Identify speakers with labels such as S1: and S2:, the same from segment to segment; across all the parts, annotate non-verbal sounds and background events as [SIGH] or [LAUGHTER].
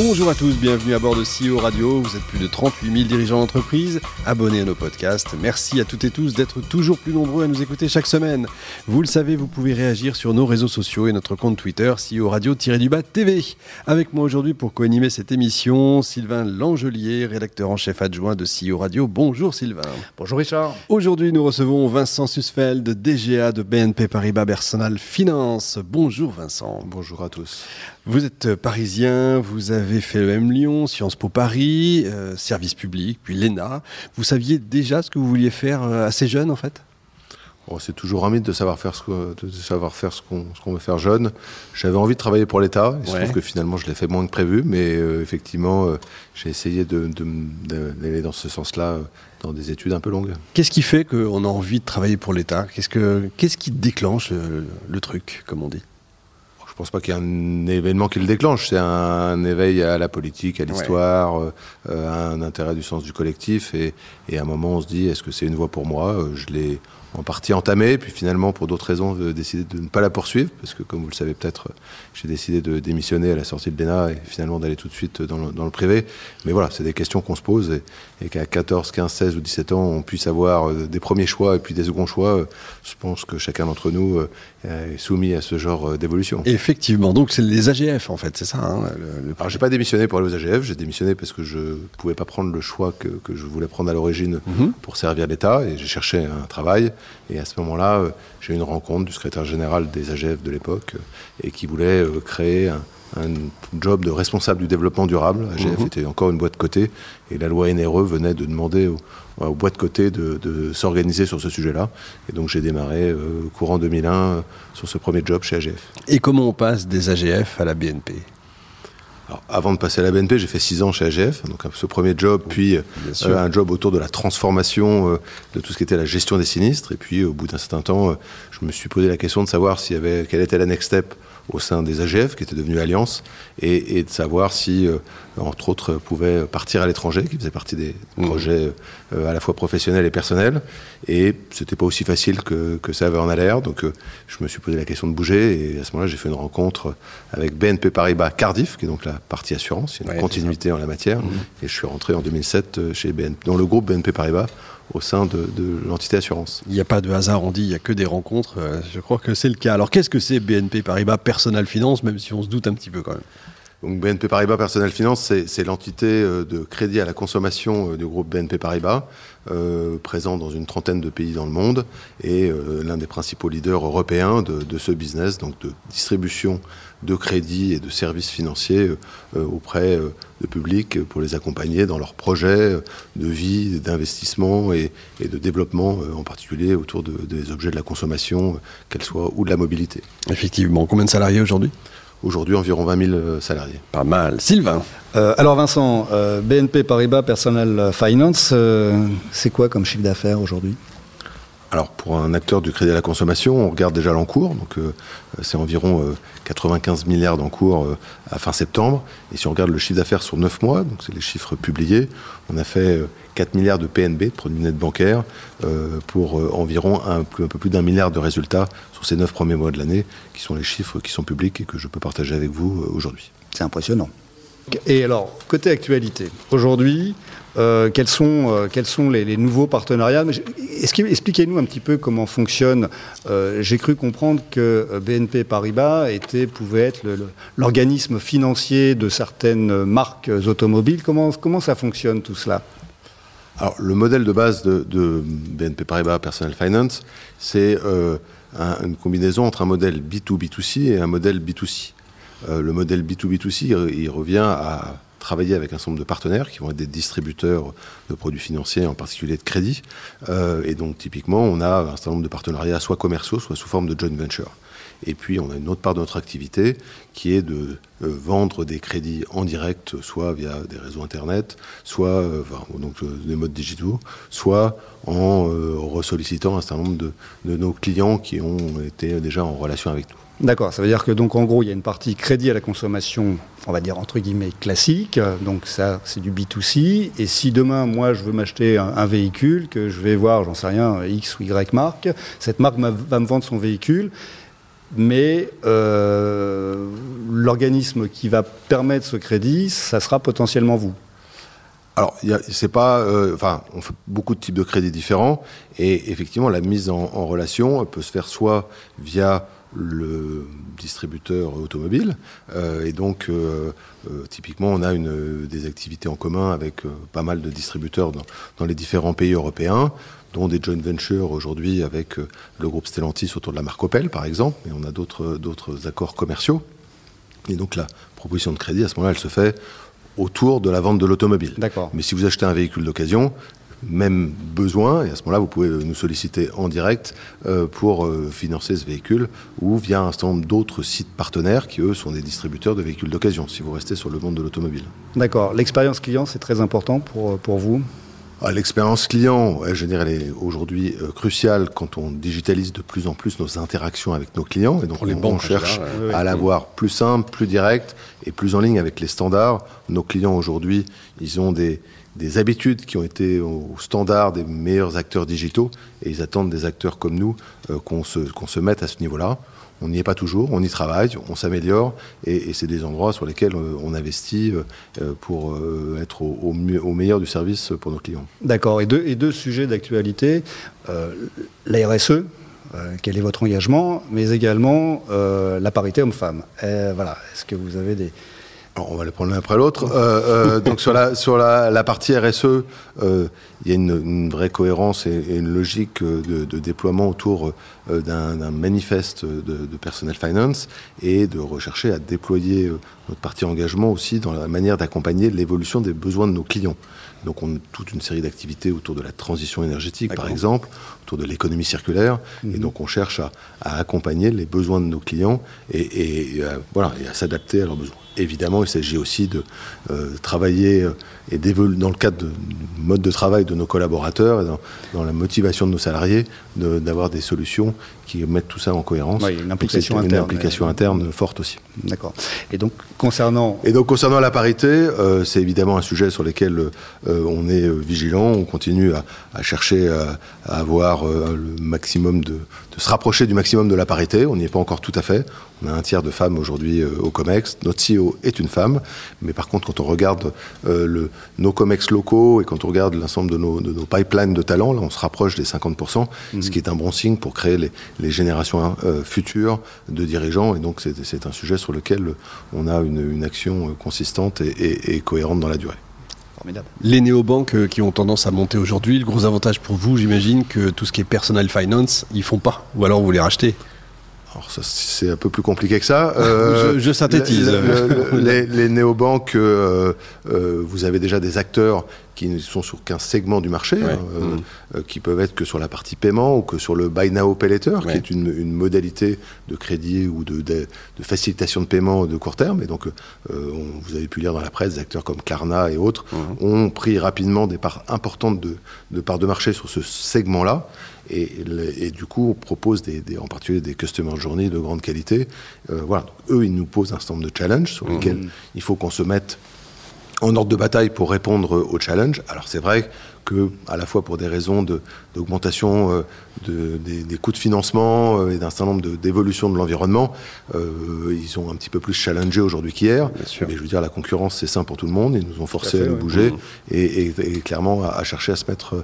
S1: Bonjour à tous, bienvenue à bord de CEO Radio. Vous êtes plus de 38 000 dirigeants d'entreprise, abonnés à nos podcasts. Merci à toutes et tous d'être toujours plus nombreux à nous écouter chaque semaine. Vous le savez, vous pouvez réagir sur nos réseaux sociaux et notre compte Twitter CEO Radio-du-Bas TV. Avec moi aujourd'hui pour co-animer cette émission, Sylvain Langelier, rédacteur en chef adjoint de CEO Radio. Bonjour Sylvain.
S2: Bonjour Richard.
S1: Aujourd'hui, nous recevons Vincent Susfeld, DGA de BNP Paribas Personal Finance. Bonjour Vincent.
S3: Bonjour à tous.
S1: Vous êtes parisien, vous avez fait le M Lyon, Sciences Po Paris, euh, service public, puis l'ENA. Vous saviez déjà ce que vous vouliez faire euh, assez jeune en fait?
S3: Oh, C'est toujours un mythe de savoir faire ce, de savoir faire ce qu'on veut faire jeune. J'avais envie de travailler pour l'État. Il se trouve que finalement je l'ai fait moins que prévu, mais euh, effectivement j'ai essayé d'aller de, dans ce sens-là dans des études un peu longues.
S1: Qu'est-ce qui fait qu'on a envie de travailler pour l'État? Qu'est-ce qu'est-ce qui déclenche le truc, comme on dit?
S3: Pense pas qu'il y ait un événement qui le déclenche. C'est un éveil à la politique, à l'histoire, euh, à un intérêt du sens du collectif. Et, et, à un moment, on se dit est-ce que c'est une voie pour moi? Euh, Je l'ai en partie entamée, puis finalement, pour d'autres raisons, décidé de ne pas la poursuivre, parce que comme vous le savez peut-être, j'ai décidé de démissionner à la sortie de l'ENA et finalement d'aller tout de suite dans le, dans le privé. Mais voilà, c'est des questions qu'on se pose et, et qu'à 14, 15, 16 ou 17 ans, on puisse avoir euh, des premiers choix et puis des seconds choix. Je pense que chacun d'entre nous est soumis à ce genre d'évolution.
S1: Effectivement, donc c'est les AGF en fait, c'est ça hein,
S3: le, Alors j'ai pas démissionné pour aller aux AGF, j'ai démissionné parce que je pouvais pas prendre le choix que, que je voulais prendre à l'origine mhm. pour servir l'État et j'ai cherché un travail et à ce moment-là euh, j'ai eu une rencontre du secrétaire général des AGF de l'époque euh, et qui voulait euh, créer un, un job de responsable du développement durable. AGF mhm. était encore une boîte de côté et la loi NRE venait de demander aux, aux boîtes de côté de, s'organiser sur ce sujet-là. Et donc j'ai démarré euh, courant 2001 euh, sur ce premier job chez AGF.
S1: Et comment on passe des AGF à la BNP
S3: alors, avant de passer à la BNP, j'ai fait six ans chez AGF, donc ce premier job, puis euh, un job autour de la transformation de tout ce qui était la gestion des sinistres. Et puis, au bout d'un certain temps, je me suis posé la question de savoir s'il y avait, quelle était la next step au sein des AGF, qui était devenu Alliance, et, de savoir si, euh, entre autres, pouvait partir à l'étranger, qui faisait partie des mmh. projets euh, à la fois professionnels et personnels. Et c'était pas aussi facile que, que ça avait en l'air, donc euh, je me suis posé la question de bouger, et à ce moment-là, j'ai fait une rencontre avec BNP Paribas Cardiff, qui est donc la partie assurance, il y a une continuité en la matière, mmh. et je suis rentré en 2007 chez BNP, dans le groupe BNP Paribas au sein de, l'entité assurance.
S1: Il n'y a pas de hasard, on dit, il n'y a que des rencontres. Euh, je crois que c'est le cas. Alors qu'est-ce que c'est BNP Paribas Personal Finance, même si on se doute un petit peu quand même?
S3: Donc BNP Paribas Personal Finance, c'est l'entité euh, de crédit à la consommation euh, du groupe BNP Paribas, présent dans une trentaine de pays dans le monde, et l'un des principaux leaders européens de, ce business, donc de distribution de crédits et de services financiers auprès de public pour les accompagner dans leurs projets de vie, d'investissement et, de développement, euh, en particulier autour des objets de la consommation, euh, qu'elle soit ou de la mobilité.
S1: Effectivement. Combien de salariés aujourd'hui?
S3: Aujourd'hui, environ 20 000 euh, salariés.
S1: Pas mal. Sylvain
S2: Alors Vincent, BNP Paribas Personal Finance, c'est quoi comme chiffre d'affaires aujourd'hui?
S3: Alors pour un acteur du crédit à la consommation, on regarde déjà l'encours, donc euh, c'est environ 95 euh, milliards d'encours euh, à fin septembre. Et si on regarde le chiffre d'affaires sur 9 mois, donc c'est les chiffres publiés, on a fait 4 milliards de PNB, de produits nets bancaires, pour environ un, peu plus d'un milliard de résultats sur ces 9 premiers mois de l'année, qui sont les chiffres qui sont publics et que je peux partager avec vous aujourd'hui.
S2: C'est impressionnant. Et alors, côté actualité, aujourd'hui, euh, quels sont, euh, quels sont les, nouveaux partenariats? Expliquez-nous un petit peu comment fonctionne. Euh, j'ai cru comprendre que BNP Paribas était, pouvait être l'organisme financier de certaines marques automobiles. Comment, comment ça fonctionne tout cela?
S3: Alors, le modèle de base de, BNP Paribas Personal Finance, c'est une combinaison entre un modèle B2B2C et un modèle B2C. Le modèle B2B2C, il revient à travailler avec un certain nombre de partenaires qui vont être des distributeurs de produits financiers, en particulier de crédit. Euh, et donc, typiquement, on a un certain nombre de partenariats, soit commerciaux, soit sous forme de joint venture. Et puis, on a une autre part de notre activité qui est de vendre des crédits en direct, soit via des réseaux Internet, soit donc, des modes digitaux, soit en ressollicitant un certain nombre de nos clients qui ont été déjà en relation avec nous.
S2: D'accord, ça veut dire que donc en gros il y a une partie crédit à la consommation, on va dire entre guillemets classique, donc ça c'est du B2C, et si demain moi je veux m'acheter un, véhicule, que je vais voir, j'en sais rien, X ou Y marque, cette marque va me vendre son véhicule, mais euh, l'organisme qui va permettre ce crédit, ça sera potentiellement vous.
S3: Alors, c'est pas, euh, enfin, on fait beaucoup de types de crédits différents, et effectivement, la mise en, en relation peut se faire soit via le distributeur automobile. Euh, et donc, euh, euh, typiquement, on a une, des activités en commun avec pas mal de distributeurs dans, les différents pays européens, dont des joint ventures aujourd'hui avec le groupe Stellantis autour de la marque Opel, par exemple. Mais on a d'autres accords commerciaux. Et donc, la proposition de crédit, à ce moment-là, elle se fait autour de la vente de l'automobile. Mais si vous achetez un véhicule d'occasion, même besoin, et à ce moment-là, vous pouvez nous solliciter en direct euh, pour euh, financer ce véhicule, ou via un certain nombre d'autres sites partenaires qui, eux, sont des distributeurs de véhicules d'occasion, si vous restez sur le monde de l'automobile.
S2: D'accord. L'expérience client, c'est très important pour, euh, pour vous?
S3: Ah, L'expérience client, je dirais, elle est aujourd'hui cruciale quand on digitalise de plus en plus nos interactions avec nos clients. Et donc, les on, cherche à l'avoir plus simple, plus direct et plus en ligne avec les standards. Nos clients aujourd'hui, ils ont des, des habitudes qui ont été au standard des meilleurs acteurs digitaux et ils attendent des acteurs comme nous euh, qu'on se, qu'on se mette à ce niveau-là. On n'y est pas toujours, on y travaille, on s'améliore et, c'est des endroits sur lesquels euh, on investit euh, pour être au, meilleur du service pour nos clients.
S2: D'accord. Et deux, et deux sujets d'actualité la RSE, quel est votre engagement, mais également la parité homme-femme. voilà. Est-ce que vous avez des,
S3: on va les prendre l'un après l'autre. Euh, euh, donc sur la sur la, partie RSE, euh, il y a une, vraie cohérence et, une logique de, déploiement autour d'un manifeste de, de, personnel finance et de rechercher à déployer notre partie engagement aussi dans la manière d'accompagner l'évolution des besoins de nos clients. Donc on a toute une série d'activités autour de la transition énergétique, par exemple, autour de l'économie circulaire, et mhm. donc on cherche à, accompagner les besoins de nos clients et, voilà, et à s'adapter à leurs besoins évidemment, il s'agit aussi de euh, travailler euh, et d'évoluer dans le cadre du mode de travail de nos collaborateurs et dans, la motivation de nos salariés, d'avoir des solutions qui mettent tout ça en cohérence.
S2: Oui, une implication interne.
S3: Une implication interne forte aussi.
S2: D'accord. Et donc, concernant...
S3: Et donc, concernant la parité, euh, c'est évidemment un sujet sur lequel on est vigilant. On continue à, chercher à, avoir le maximum de, de se rapprocher du maximum de la parité. On n'y est pas encore tout à fait. On a un tiers de femmes aujourd'hui au COMEX. Notre CEO est une femme. Mais par contre, quand on regarde euh, le, nos COMEX locaux et quand on regarde l'ensemble de nos, de nos, pipelines de talents, là, on se rapproche des 50%, mhm. ce qui est un bon signe pour créer les, les générations hein, euh, futures de dirigeants. Et donc, c'est un sujet sur lequel on a une, une action consistante et, et, cohérente dans la durée.
S1: Les néobanques euh, qui ont tendance à monter aujourd'hui, le gros avantage pour vous, j'imagine, que tout ce qui est personal finance, ils font pas. Ou alors vous les rachetez?
S3: Alors c'est un peu plus compliqué que ça. [LAUGHS]
S1: Euh, je, synthétise. [LAUGHS]
S3: les, néobanques, euh, euh, vous avez déjà des acteurs qui ne sont sur qu'un segment du marché, hein, mm. qui peuvent être que sur la partie paiement ou que sur le buy now pay later, qui est une, modalité de crédit ou de, de, facilitation de paiement de court terme. Et donc, vous avez pu lire dans la presse, des acteurs comme Klarna et autres mm. ont pris rapidement des parts importantes de, de parts de marché sur ce segment-là. Et, du coup, on propose des, en particulier des customer journées de grande qualité. Euh, voilà. eux, ils nous posent un certain nombre de challenges sur lesquels mmh. il faut qu'on se mette en ordre de bataille pour répondre aux challenges. Alors c'est vrai que, à la fois pour des raisons d'augmentation euh, de, des, coûts de financement euh, et d'un certain nombre d'évolutions de, l'environnement, euh, ils sont un petit peu plus challengés aujourd'hui qu'hier. Mais je veux dire, la concurrence, c'est sain pour tout le monde. Ils nous ont forcé à, nous bouger et, clairement à, chercher à se mettre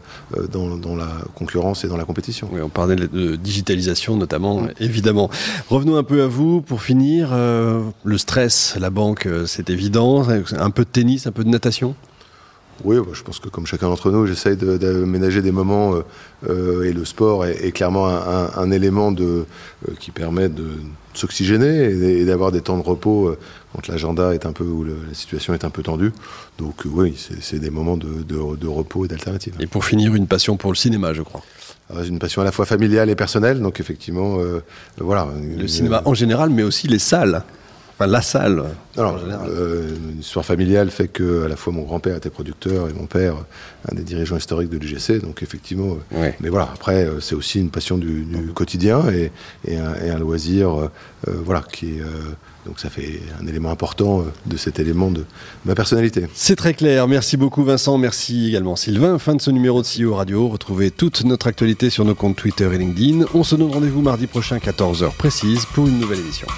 S3: dans, la concurrence et dans la compétition.
S1: Oui, on parlait de digitalisation notamment, évidemment. Revenons un peu à vous pour finir. le stress, la banque, c'est évident. Un peu de tennis, un peu de natation?
S3: Oui, bah, je pense que comme chacun d'entre nous, j'essaye d'aménager des moments euh, euh, et le sport est, clairement un, élément de, euh, qui permet de s'oxygéner et, d'avoir des temps de repos quand l'agenda est un peu où la situation est un peu tendue. Donc oui, c'est des moments de, de repos et d'alternatives.
S1: Et pour finir, une passion pour le cinéma, je crois.
S3: une passion à la fois familiale et personnelle. Donc effectivement, voilà.
S1: Le cinéma en général, mais aussi les salles. Enfin, la salle.
S3: Alors, euh, une histoire familiale fait que à la fois mon grand-père était producteur et mon père un des dirigeants historiques de l'UGC. Donc effectivement, euh, mais voilà. Après, euh, c'est aussi une passion du, quotidien et, un, loisir, voilà, qui donc ça fait un élément important de cet élément de ma personnalité.
S1: C'est très clair. Merci beaucoup Vincent. Merci également Sylvain. Fin de ce numéro de CEO Radio. Retrouvez toute notre actualité sur nos comptes Twitter et LinkedIn. On se donne rendez-vous mardi prochain 14h précise pour une nouvelle édition.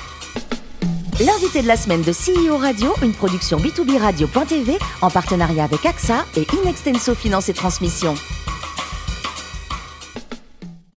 S4: L'invité de la semaine de CEO Radio, une production B2B Radio.tv en partenariat avec AXA et Inextenso Finance et Transmission.